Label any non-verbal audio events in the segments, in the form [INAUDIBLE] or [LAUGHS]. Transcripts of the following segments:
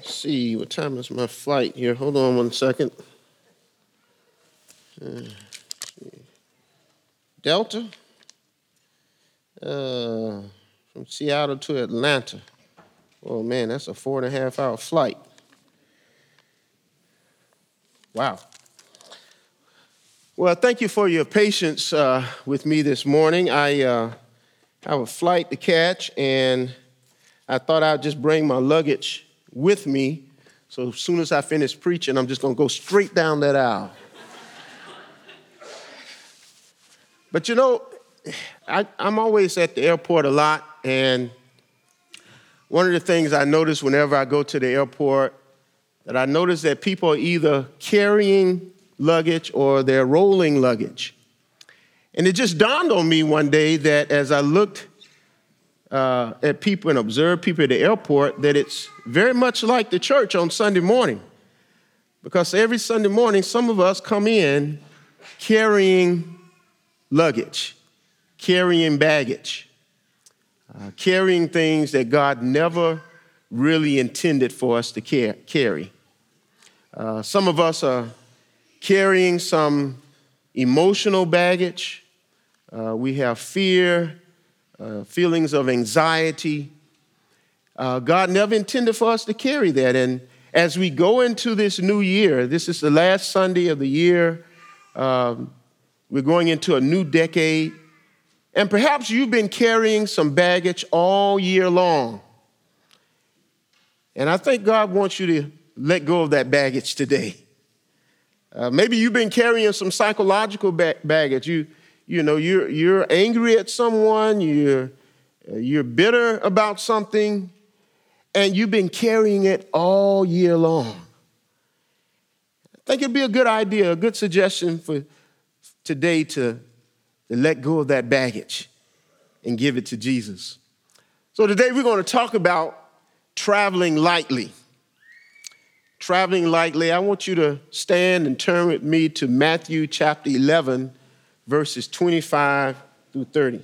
Let's see, what time is my flight here? Hold on one second. Uh, Delta, uh, from Seattle to Atlanta. Oh man, that's a four and a half hour flight. Wow. Well, thank you for your patience uh, with me this morning. I uh, have a flight to catch, and I thought I'd just bring my luggage with me. So as soon as I finish preaching, I'm just going to go straight down that aisle. but you know, I, I'm always at the airport a lot, and one of the things I notice whenever I go to the airport that I notice that people are either carrying luggage or they're rolling luggage. And it just dawned on me one day that as I looked uh, at people and observe people at the airport, that it's very much like the church on Sunday morning. Because every Sunday morning, some of us come in carrying luggage, carrying baggage, uh, carrying things that God never really intended for us to carry. Uh, some of us are carrying some emotional baggage. Uh, we have fear, uh, feelings of anxiety. Uh, God never intended for us to carry that. And as we go into this new year, this is the last Sunday of the year. Um, we're going into a new decade. And perhaps you've been carrying some baggage all year long. And I think God wants you to let go of that baggage today. Uh, maybe you've been carrying some psychological ba- baggage. You, you know, you're, you're angry at someone, you're, you're bitter about something, and you've been carrying it all year long. I think it'd be a good idea, a good suggestion for today to, to let go of that baggage and give it to Jesus. So today we're going to talk about traveling lightly traveling lightly, I want you to stand and turn with me to Matthew chapter 11, verses 25 through 30.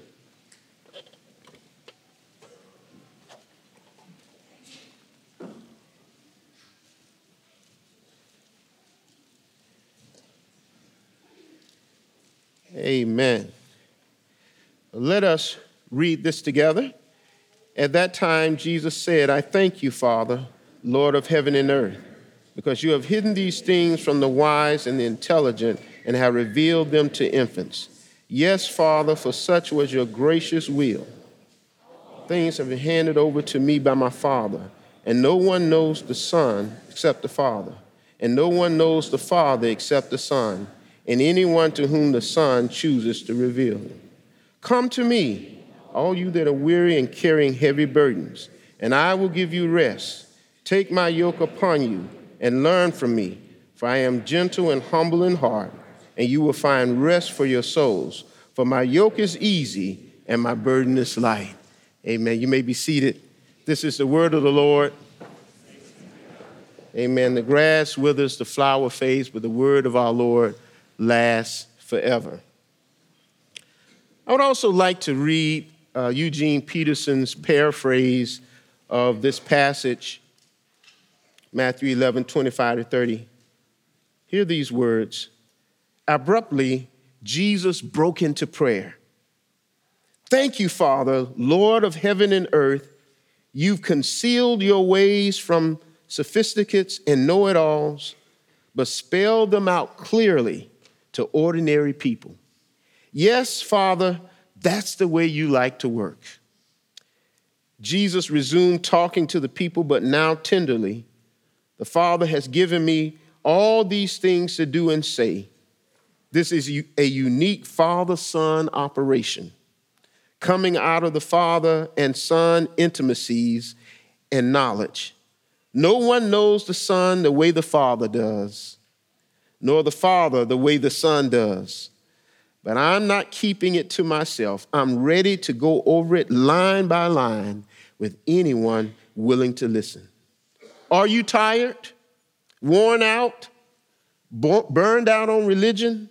Amen. Let us read this together. At that time, Jesus said, I thank you, Father, Lord of heaven and earth because you have hidden these things from the wise and the intelligent and have revealed them to infants. Yes, Father, for such was your gracious will. Things have been handed over to me by my Father, and no one knows the Son except the Father, and no one knows the Father except the Son, and anyone to whom the Son chooses to reveal him. Come to me, all you that are weary and carrying heavy burdens, and I will give you rest. Take my yoke upon you and learn from me, for I am gentle and humble in heart, and you will find rest for your souls. For my yoke is easy and my burden is light. Amen. You may be seated. This is the word of the Lord. Amen. The grass withers, the flower fades, but the word of our Lord lasts forever. I would also like to read uh, Eugene Peterson's paraphrase of this passage Matthew 11, 25 to 30. Hear these words. Abruptly, Jesus broke into prayer. Thank you, Father, Lord of heaven and earth. You've concealed your ways from sophisticates and know it alls, but spelled them out clearly to ordinary people. Yes, Father, that's the way you like to work. Jesus resumed talking to the people, but now tenderly. The Father has given me all these things to do and say. This is a unique father son operation coming out of the father and son intimacies and knowledge. No one knows the son the way the father does, nor the father the way the son does. But I'm not keeping it to myself. I'm ready to go over it line by line with anyone willing to listen. Are you tired, worn out, burned out on religion?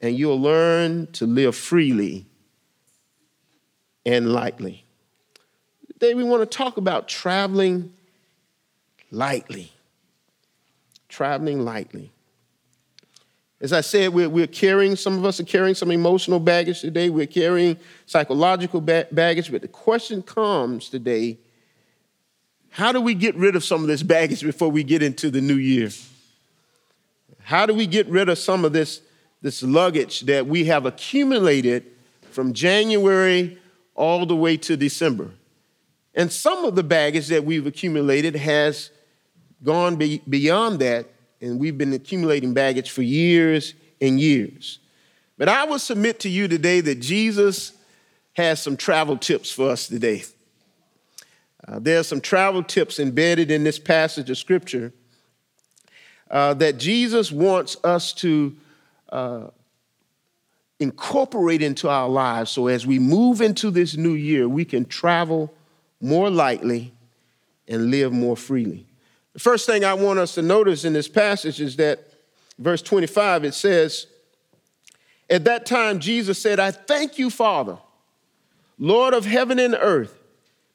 and you'll learn to live freely and lightly. Today, we want to talk about traveling lightly. Traveling lightly. As I said, we're, we're, carrying, some of us are carrying some emotional baggage today. We're carrying psychological ba- baggage. But the question comes today how do we get rid of some of this baggage before we get into the new year? How do we get rid of some of this, this luggage that we have accumulated from January all the way to December? And some of the baggage that we've accumulated has gone be- beyond that and we've been accumulating baggage for years and years. But I will submit to you today that Jesus has some travel tips for us today. Uh, there are some travel tips embedded in this passage of Scripture uh, that Jesus wants us to uh, incorporate into our lives so as we move into this new year, we can travel more lightly and live more freely. The first thing I want us to notice in this passage is that verse 25 it says, At that time, Jesus said, I thank you, Father, Lord of heaven and earth,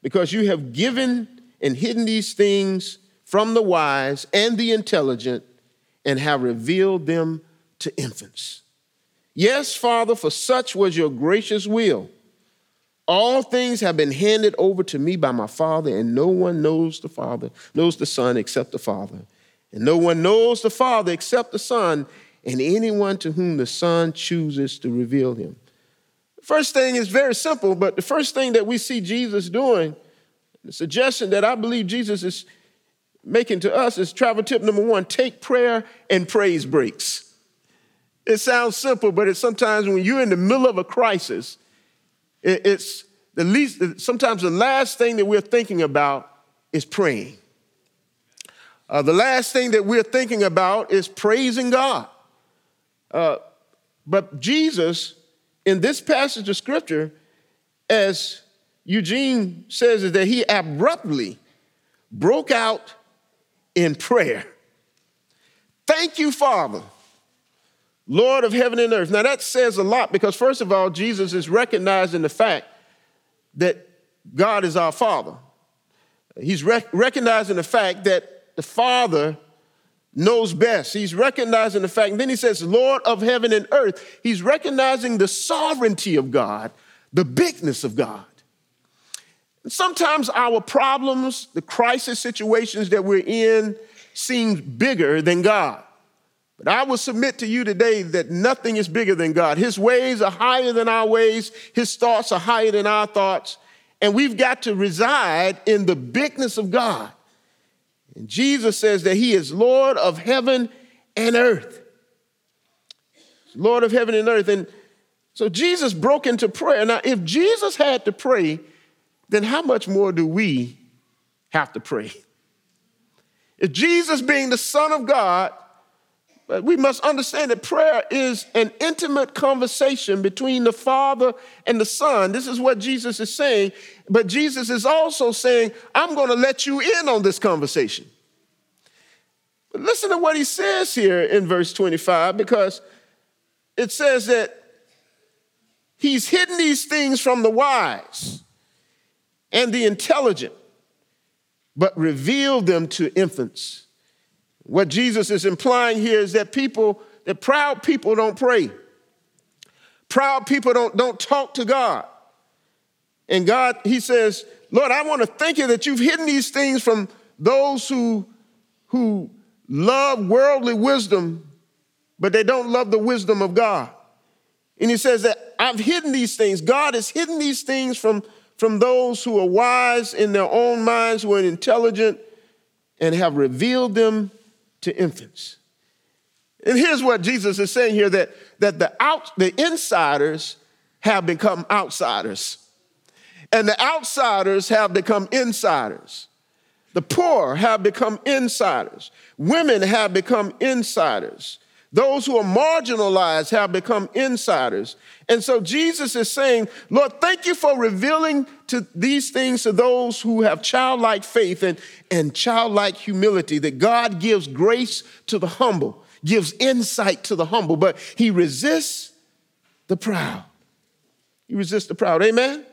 because you have given and hidden these things from the wise and the intelligent and have revealed them to infants. Yes, Father, for such was your gracious will. All things have been handed over to me by my Father, and no one knows the Father, knows the Son except the Father. And no one knows the Father except the Son, and anyone to whom the Son chooses to reveal him. The first thing is very simple, but the first thing that we see Jesus doing, the suggestion that I believe Jesus is making to us is travel tip number one take prayer and praise breaks. It sounds simple, but it's sometimes when you're in the middle of a crisis, it's the least, sometimes the last thing that we're thinking about is praying. Uh, the last thing that we're thinking about is praising God. Uh, but Jesus, in this passage of scripture, as Eugene says, is that he abruptly broke out in prayer. Thank you, Father, Lord of heaven and earth. Now, that says a lot because, first of all, Jesus is recognizing the fact that God is our Father. He's rec- recognizing the fact that the Father knows best. He's recognizing the fact, and then he says, Lord of heaven and earth. He's recognizing the sovereignty of God, the bigness of God. And sometimes our problems, the crisis situations that we're in, seem bigger than God. But I will submit to you today that nothing is bigger than God. His ways are higher than our ways, His thoughts are higher than our thoughts. And we've got to reside in the bigness of God. And Jesus says that He is Lord of heaven and earth. Lord of heaven and earth. And so Jesus broke into prayer. Now, if Jesus had to pray, then how much more do we have to pray? If Jesus, being the Son of God, but we must understand that prayer is an intimate conversation between the Father and the Son. This is what Jesus is saying. But Jesus is also saying, I'm going to let you in on this conversation. But listen to what he says here in verse 25, because it says that he's hidden these things from the wise and the intelligent, but revealed them to infants. What Jesus is implying here is that people, that proud people don't pray. Proud people don't, don't talk to God. And God, He says, Lord, I want to thank you that you've hidden these things from those who, who love worldly wisdom, but they don't love the wisdom of God. And he says that I've hidden these things. God has hidden these things from, from those who are wise in their own minds, who are intelligent, and have revealed them to infants. And here's what Jesus is saying here that, that the, out, the insiders have become outsiders, and the outsiders have become insiders. The poor have become insiders. Women have become insiders. Those who are marginalized have become insiders. And so Jesus is saying, Lord, thank you for revealing to these things to those who have childlike faith and, and childlike humility, that God gives grace to the humble, gives insight to the humble, but he resists the proud. He resists the proud. Amen?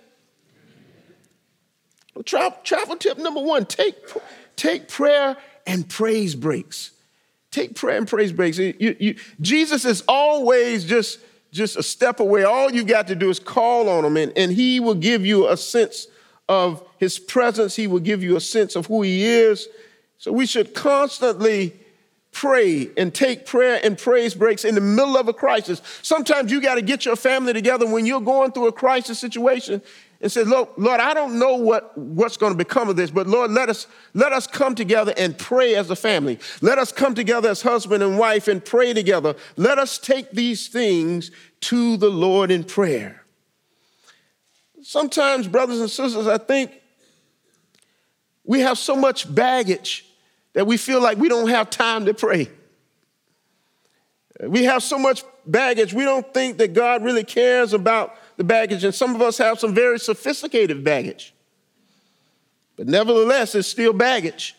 Well, travel, travel tip number one take, take prayer and praise breaks. Take prayer and praise breaks. You, you, Jesus is always just, just a step away. All you got to do is call on him, and, and he will give you a sense of his presence. He will give you a sense of who he is. So we should constantly pray and take prayer and praise breaks in the middle of a crisis. Sometimes you got to get your family together when you're going through a crisis situation and say, Lord, Lord, I don't know what, what's going to become of this, but Lord, let us, let us come together and pray as a family. Let us come together as husband and wife and pray together. Let us take these things to the Lord in prayer. Sometimes, brothers and sisters, I think we have so much baggage that we feel like we don't have time to pray. We have so much baggage, we don't think that God really cares about the baggage, and some of us have some very sophisticated baggage. But nevertheless, it's still baggage.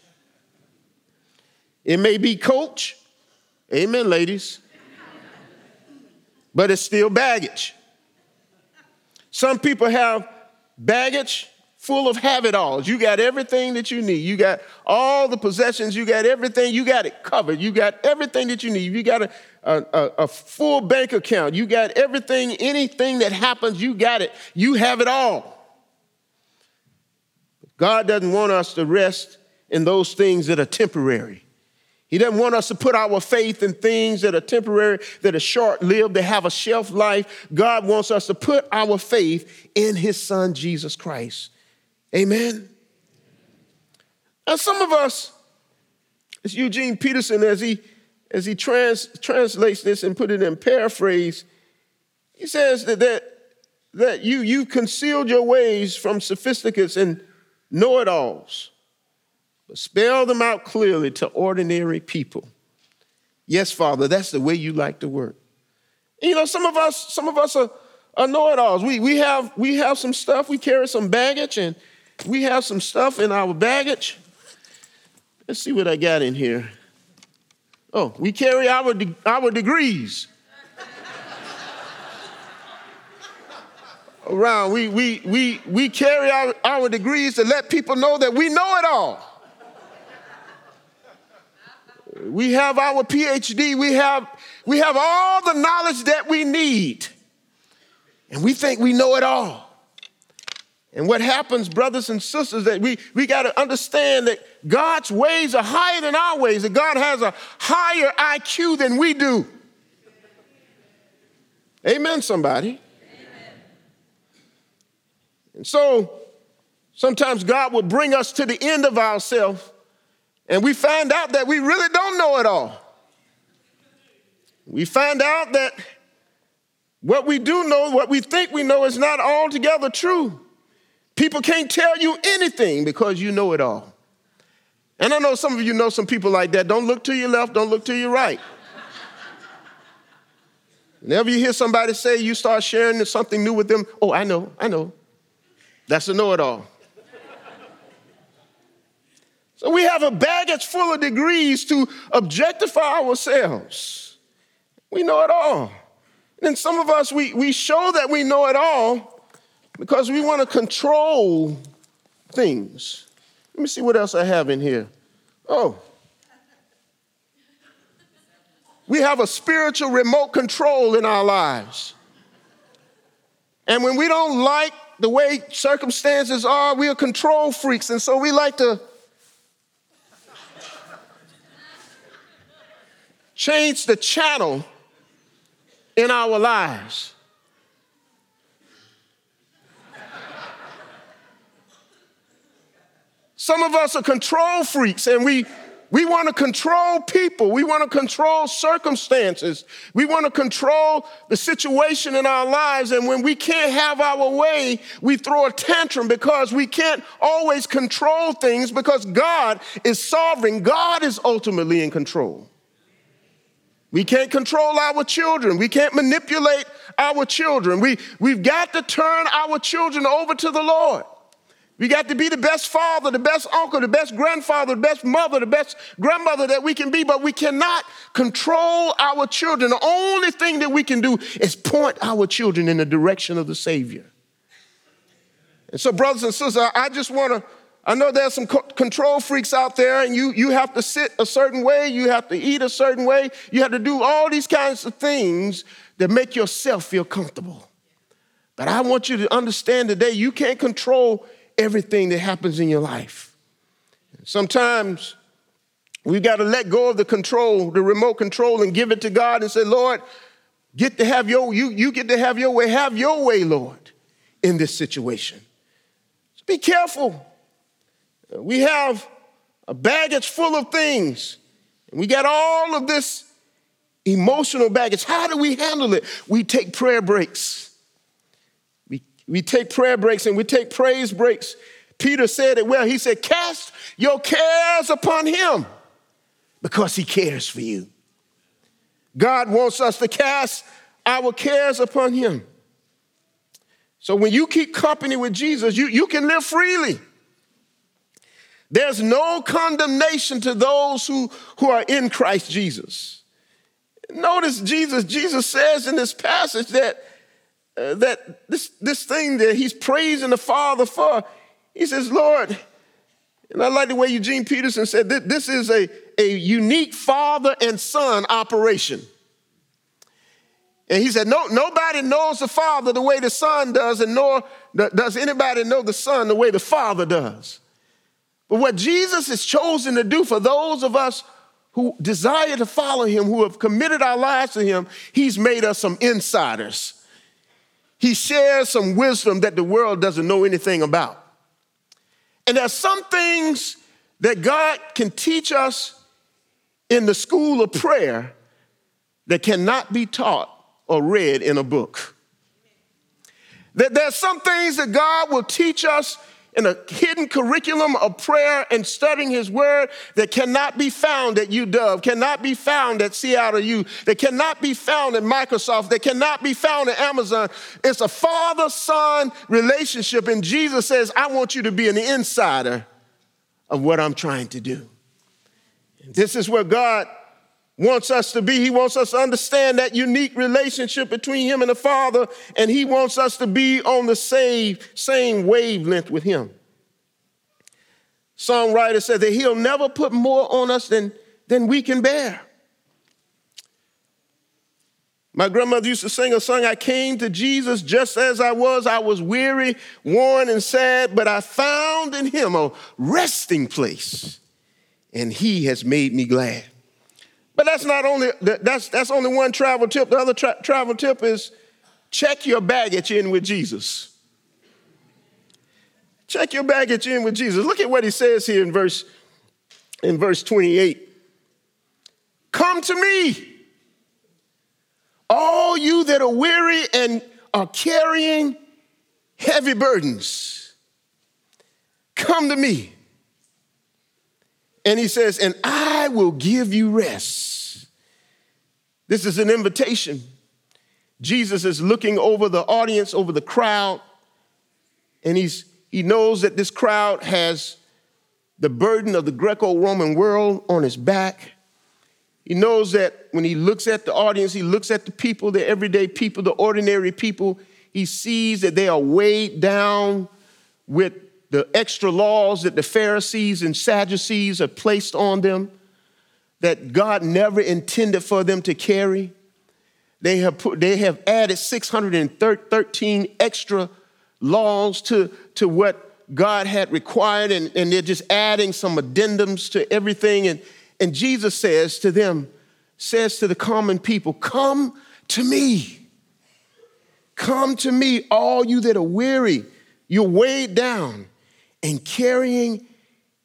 It may be coach, amen, ladies, but it's still baggage. Some people have baggage full of have it alls. You got everything that you need. You got all the possessions. You got everything. You got it covered. You got everything that you need. You got a, a, a, full bank account. You got everything, anything that happens, you got it. You have it all. God doesn't want us to rest in those things that are temporary. He doesn't want us to put our faith in things that are temporary, that are short lived, that have a shelf life. God wants us to put our faith in His Son, Jesus Christ. Amen. And some of us, it's Eugene Peterson as he as he trans, translates this and put it in paraphrase, he says that, that, that you, you concealed your ways from sophisticates and know-it-alls, but spell them out clearly to ordinary people. Yes, Father, that's the way you like to work. And, you know, some of us, some of us are, are know-it-alls. We, we, have, we have some stuff, we carry some baggage, and we have some stuff in our baggage. Let's see what I got in here. Oh, we carry our, de- our degrees [LAUGHS] around. We, we, we, we carry our, our degrees to let people know that we know it all. We have our PhD, we have, we have all the knowledge that we need, and we think we know it all. And what happens, brothers and sisters, that we, we got to understand that God's ways are higher than our ways, that God has a higher IQ than we do. Amen, somebody. Amen. And so sometimes God will bring us to the end of ourselves, and we find out that we really don't know it all. We find out that what we do know, what we think we know, is not altogether true. People can't tell you anything because you know it all. And I know some of you know some people like that. Don't look to your left, don't look to your right. Whenever you hear somebody say you start sharing something new with them, oh, I know, I know. That's a know it all. so we have a baggage full of degrees to objectify ourselves. We know it all. And some of us, we, we show that we know it all because we want to control things. Let me see what else I have in here. Oh. We have a spiritual remote control in our lives. And when we don't like the way circumstances are, we are control freaks. And so we like to change the channel in our lives. Some of us are control freaks and we, we want to control people. We want to control circumstances. We want to control the situation in our lives. And when we can't have our way, we throw a tantrum because we can't always control things because God is sovereign. God is ultimately in control. We can't control our children. We can't manipulate our children. We, we've got to turn our children over to the Lord. We got to be the best father, the best uncle, the best grandfather, the best mother, the best grandmother that we can be, but we cannot control our children. The only thing that we can do is point our children in the direction of the Savior. And so, brothers and sisters, I just want to I know there's some control freaks out there, and you, you have to sit a certain way, you have to eat a certain way, you have to do all these kinds of things that make yourself feel comfortable. But I want you to understand today you can't control everything that happens in your life. Sometimes we got to let go of the control, the remote control, and give it to God and say, Lord, get to have your, you, you get to have your way. Have your way, Lord, in this situation. So be careful we have a baggage full of things, and we got all of this emotional baggage. How do we handle it? We take prayer breaks. We, take prayer breaks and we take praise breaks. Peter said it well. He said, Cast your cares upon him because he cares for you. God wants us to cast our cares upon him. So when you keep company with Jesus, you, you can live freely. There's no condemnation to those who, who are in Christ Jesus. Notice Jesus, Jesus says in this passage that, uh, that this, this thing that he's praising the Father for, he says, Lord, and I like the way Eugene Peterson said, this is a, a unique father and son operation. And he said, no, nobody knows the Father the way the Son does, and nor does anybody know the Son the way the Father does. But what Jesus has chosen to do for those of us who desire to follow him, who have committed our lives to him, he's made us some insiders. He shares some wisdom that the world doesn't know anything about. And there's some things that God can teach us in the school of prayer that cannot be taught or read in a book. That there's some things that God will teach us in a hidden curriculum of prayer and studying his word that cannot be found at UW, cannot be found at Seattle U, that cannot be found at Microsoft, that cannot be found at Amazon. It's a father son relationship, and Jesus says, I want you to be an insider of what I'm trying to do. This is where God wants us to be. He wants us to understand that unique relationship between Him and the Father, and He wants us to be on the same, same wavelength with Him. Songwriter said that He'll never put more on us than, than we can bear. My grandmother used to sing a song, I came to Jesus just as I was. I was weary, worn, and sad, but I found in him a resting place, and he has made me glad. But that's not only that's that's only one travel tip. The other tra- travel tip is check your baggage in with Jesus. Check your baggage in with Jesus. Look at what he says here in verse in verse 28. Come to me, all you that are weary and are carrying heavy burdens. Come to me. And he says, and I will give you rest. This is an invitation. Jesus is looking over the audience, over the crowd, and he's, he knows that this crowd has the burden of the Greco Roman world on his back. He knows that when he looks at the audience, he looks at the people, the everyday people, the ordinary people, he sees that they are weighed down with the extra laws that the Pharisees and Sadducees have placed on them that God never intended for them to carry. They have, put, they have added 613 extra laws to, to what God had required, and, and they're just adding some addendums to everything. And, and Jesus says to them, says to the common people, Come to me. Come to me, all you that are weary, you're weighed down and carrying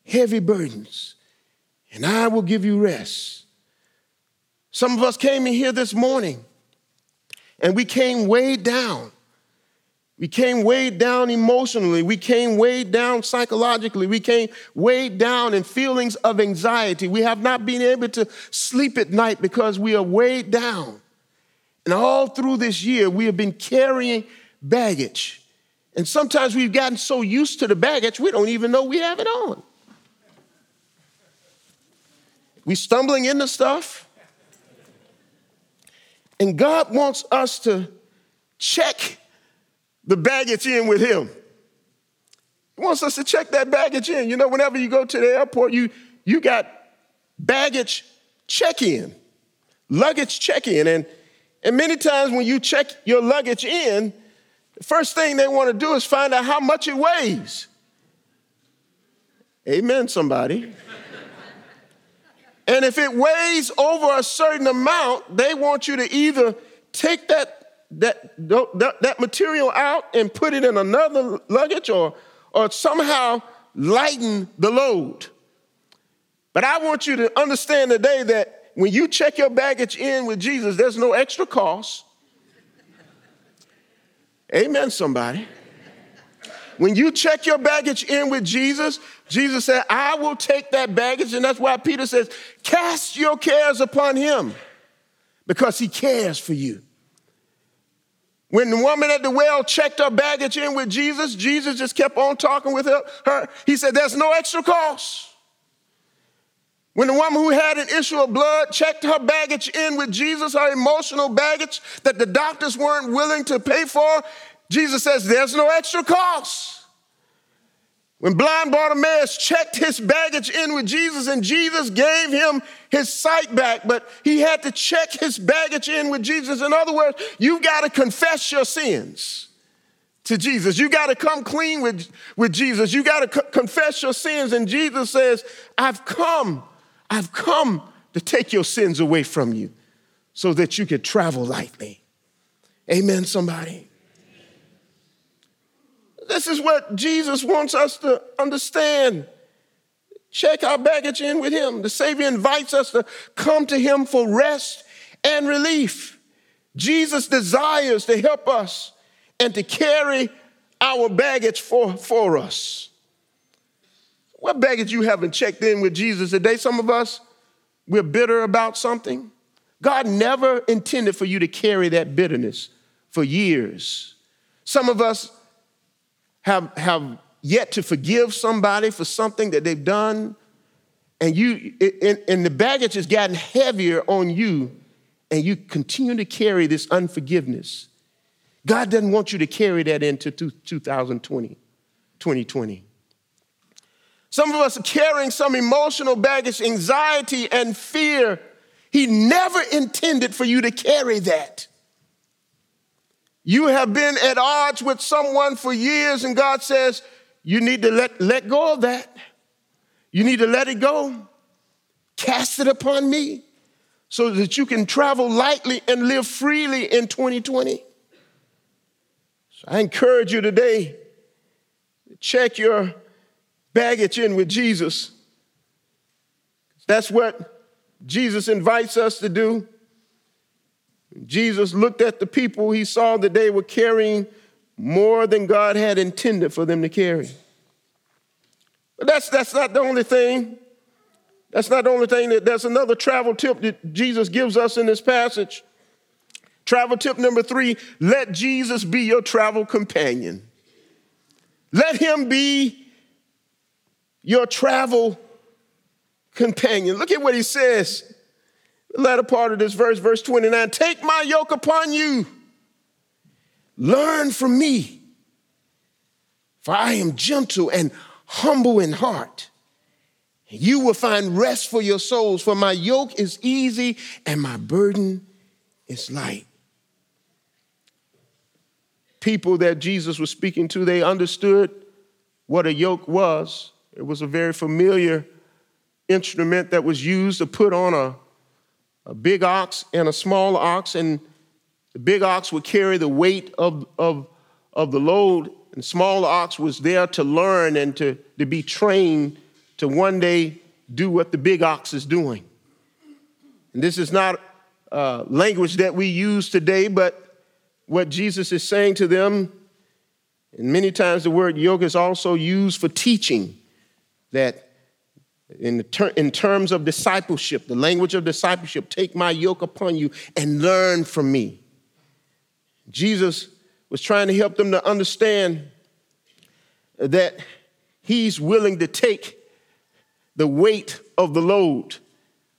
heavy burdens, and I will give you rest. Some of us came in here this morning and we came weighed down. We came weighed down emotionally. We came weighed down psychologically. We came weighed down in feelings of anxiety. We have not been able to sleep at night because we are weighed down. And all through this year, we have been carrying baggage. And sometimes we've gotten so used to the baggage, we don't even know we have it on. We stumbling into stuff. And God wants us to check the baggage in with him. He wants us to check that baggage in. You know, whenever you go to the airport, you, you got baggage check-in, luggage check-in. And, and many times when you check your luggage in, the first thing they want to do is find out how much it weighs. Amen, somebody. and if it weighs over a certain amount, they want you to either take that that, that, that material out and put it in another luggage or, or somehow lighten the load. But I want you to understand today that when you check your baggage in with Jesus, there's no extra cost. Amen, somebody. When you check your baggage in with Jesus, Jesus said, I will take that baggage. And that's why Peter says, Cast your cares upon him because he cares for you. When the woman at the well checked her baggage in with Jesus, Jesus just kept on talking with her. He said, There's no extra cost. When the woman who had an issue of blood checked her baggage in with Jesus, her emotional baggage that the doctors weren't willing to pay for, Jesus says, There's no extra cost. When blind Bartimaeus checked his baggage in with Jesus and Jesus gave him his sight back, but he had to check his baggage in with Jesus. In other words, you've got to confess your sins to Jesus. You've got to come clean with, with Jesus. You've got to co- confess your sins. And Jesus says, I've come, I've come to take your sins away from you so that you can travel lightly. Amen, somebody. This is what Jesus wants us to understand. Check our baggage in with Him. The Savior invites us to come to Him for rest and relief. Jesus desires to help us and to carry our baggage for, for us. What baggage you haven't checked in with Jesus today? Some of us, we're bitter about something. God never intended for you to carry that bitterness for years. Some of us have, have yet to forgive somebody for something that they've done, and you and, and the baggage has gotten heavier on you, and you continue to carry this unforgiveness. God doesn't want you to carry that into 2020, 2020. Some of us are carrying some emotional baggage, anxiety, and fear. He never intended for you to carry that. You have been at odds with someone for years, and God says, You need to let, let go of that. You need to let it go. Cast it upon me so that you can travel lightly and live freely in 2020. So I encourage you today check your baggage in with Jesus. That's what Jesus invites us to do. Jesus looked at the people, he saw that they were carrying more than God had intended for them to carry. But that's, that's not the only thing. That's not the only thing. That, there's another travel tip that Jesus gives us in this passage. Travel tip number three let Jesus be your travel companion. Let him be your travel companion. Look at what he says the latter part of this verse, verse 29 Take my yoke upon you, learn from me, for I am gentle and humble in heart. You will find rest for your souls, for my yoke is easy and my burden is light. People that Jesus was speaking to, they understood what a yoke was. It was a very familiar instrument that was used to put on a a big ox and a small ox, and the big ox would carry the weight of, of, of the load, and the small ox was there to learn and to, to be trained to one day do what the big ox is doing. And this is not uh, language that we use today, but what Jesus is saying to them And many times the word yoke is also used for teaching, that in, ter- in terms of discipleship, the language of discipleship, take my yoke upon you and learn from me. Jesus was trying to help them to understand that he's willing to take the weight of the load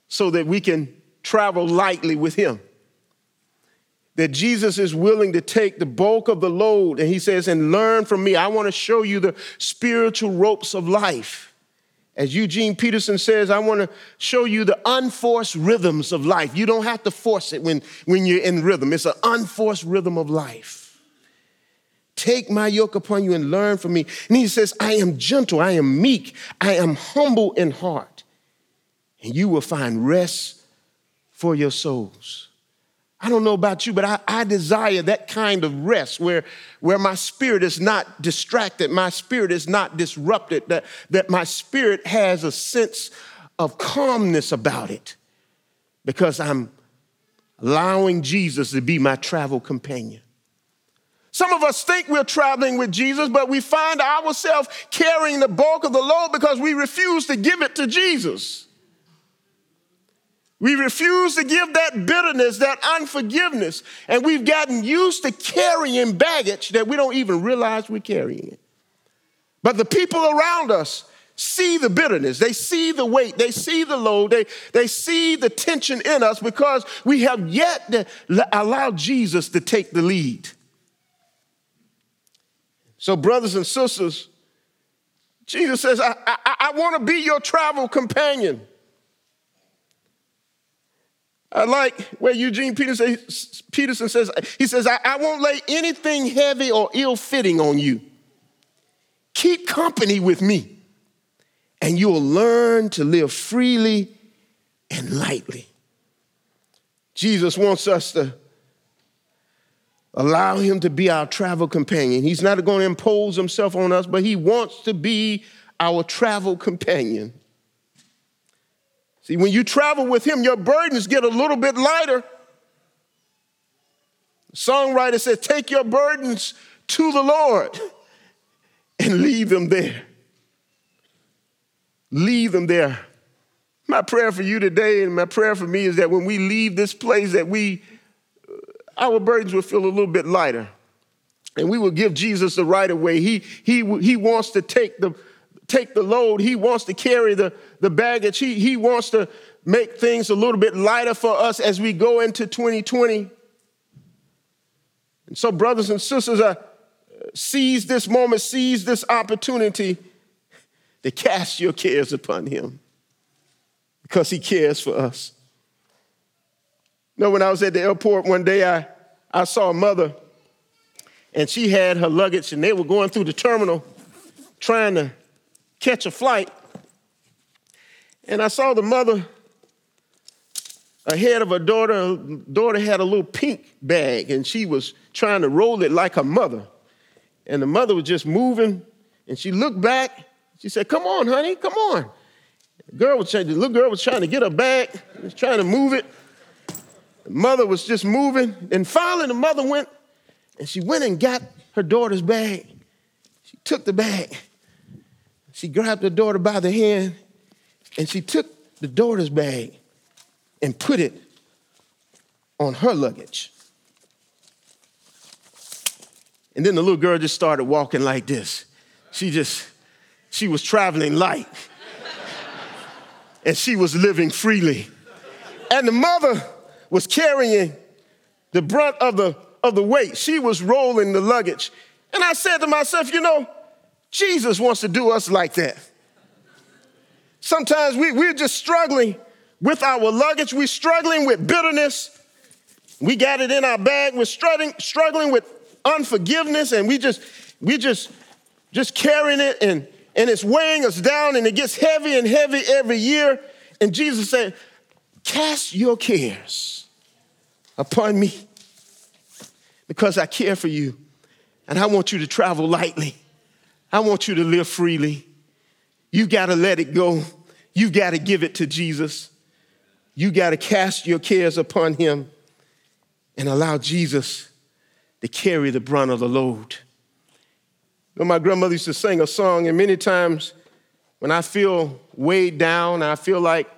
so that we can travel lightly with him. That Jesus is willing to take the bulk of the load, and he says, and learn from me. I want to show you the spiritual ropes of life. As Eugene Peterson says, I want to show you the unforced rhythms of life. You don't have to force it when, when you're in rhythm, it's an unforced rhythm of life. Take my yoke upon you and learn from me. And he says, I am gentle, I am meek, I am humble in heart, and you will find rest for your souls. I don't know about you, but I, I, desire that kind of rest where, where my spirit is not distracted, my spirit is not disrupted, that, that my spirit has a sense of calmness about it because I'm allowing Jesus to be my travel companion. Some of us think we're traveling with Jesus, but we find ourselves carrying the bulk of the load because we refuse to give it to Jesus. We refuse to give that bitterness, that unforgiveness, and we've gotten used to carrying baggage that we don't even realize we're carrying it. But the people around us see the bitterness, they see the weight, they see the load, they, they see the tension in us because we have yet to allow Jesus to take the lead. So, brothers and sisters, Jesus says, I, I, I want to be your travel companion. I like where Eugene Peterson, Peterson says, he says, I, I won't lay anything heavy or ill fitting on you. Keep company with me, and you'll learn to live freely and lightly. Jesus wants us to allow him to be our travel companion. He's not going to impose himself on us, but he wants to be our travel companion. See, when you travel with him, your burdens get a little bit lighter. The songwriter said, Take your burdens to the Lord [LAUGHS] and leave them there. Leave them there. My prayer for you today and my prayer for me is that when we leave this place, that we, uh, our burdens will feel a little bit lighter. And we will give Jesus the right of way. He, he, he wants to take the, take the load. He wants to carry the, the baggage. He, he wants to make things a little bit lighter for us as we go into 2020. And so, brothers and sisters, uh, seize this moment, seize this opportunity to cast your cares upon Him because He cares for us. You know, when I was at the airport one day, I, I saw a mother and she had her luggage and they were going through the terminal trying to catch a flight. And I saw the mother ahead of her daughter. Daughter had a little pink bag and she was trying to roll it like her mother. And the mother was just moving and she looked back. She said, Come on, honey, come on. The girl was trying, the little girl was trying to get her bag, was trying to move it. The mother was just moving. And finally, the mother went and she went and got her daughter's bag. She took the bag she grabbed her daughter by the hand and she took the daughter's bag and put it on her luggage. And then the little girl just started walking like this. She just, she was traveling light. and she was living freely. And the mother was carrying the brunt of the, of the weight. She was rolling the luggage. And I said to myself, you know, Jesus wants to do us like that. Sometimes we, we're just struggling with our luggage, we're struggling with bitterness. We got it in our bag, we're struggling, struggling with unforgiveness, and we just, we just, just carrying it and, and it's weighing us down and it gets heavy and heavy every year. And Jesus said, Cast your cares upon me because I care for you and I want you to travel lightly. I want you to live freely. You got to let it go. You got to give it to Jesus. You got to cast your cares upon him and allow Jesus to carry the brunt of the load. You know, my grandmother used to sing a song, and many times when I feel weighed down, and I feel like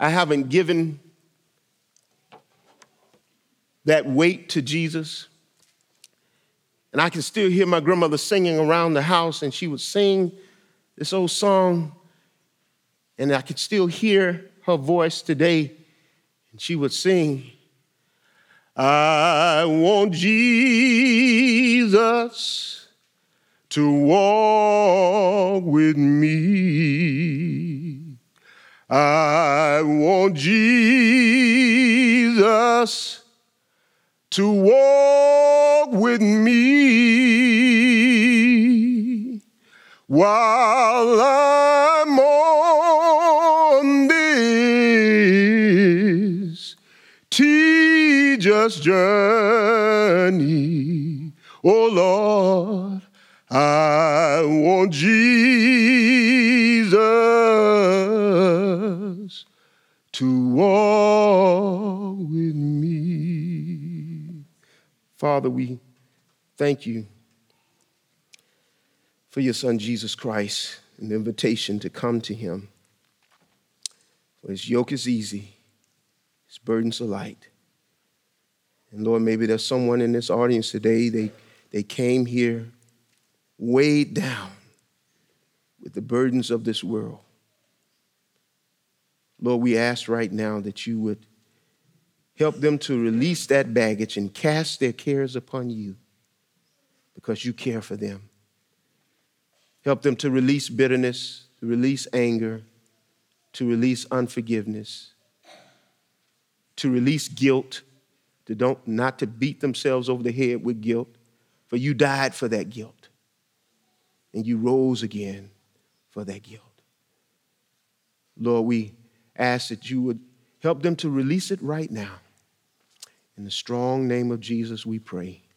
I haven't given that weight to Jesus. And I can still hear my grandmother singing around the house, and she would sing this old song, and I could still hear her voice today. And she would sing, I want Jesus to walk with me. I want Jesus to walk with me while I'm on this tedious journey. Oh Lord, I want Jesus to walk Father, we thank you for your Son Jesus Christ and the invitation to come to him. For his yoke is easy, his burdens are light. And Lord, maybe there's someone in this audience today, they, they came here weighed down with the burdens of this world. Lord, we ask right now that you would help them to release that baggage and cast their cares upon you because you care for them. Help them to release bitterness, to release anger, to release unforgiveness, to release guilt, to don't, not to beat themselves over the head with guilt, for you died for that guilt and you rose again for that guilt. Lord, we ask that you would help them to release it right now. In the strong name of Jesus, we pray.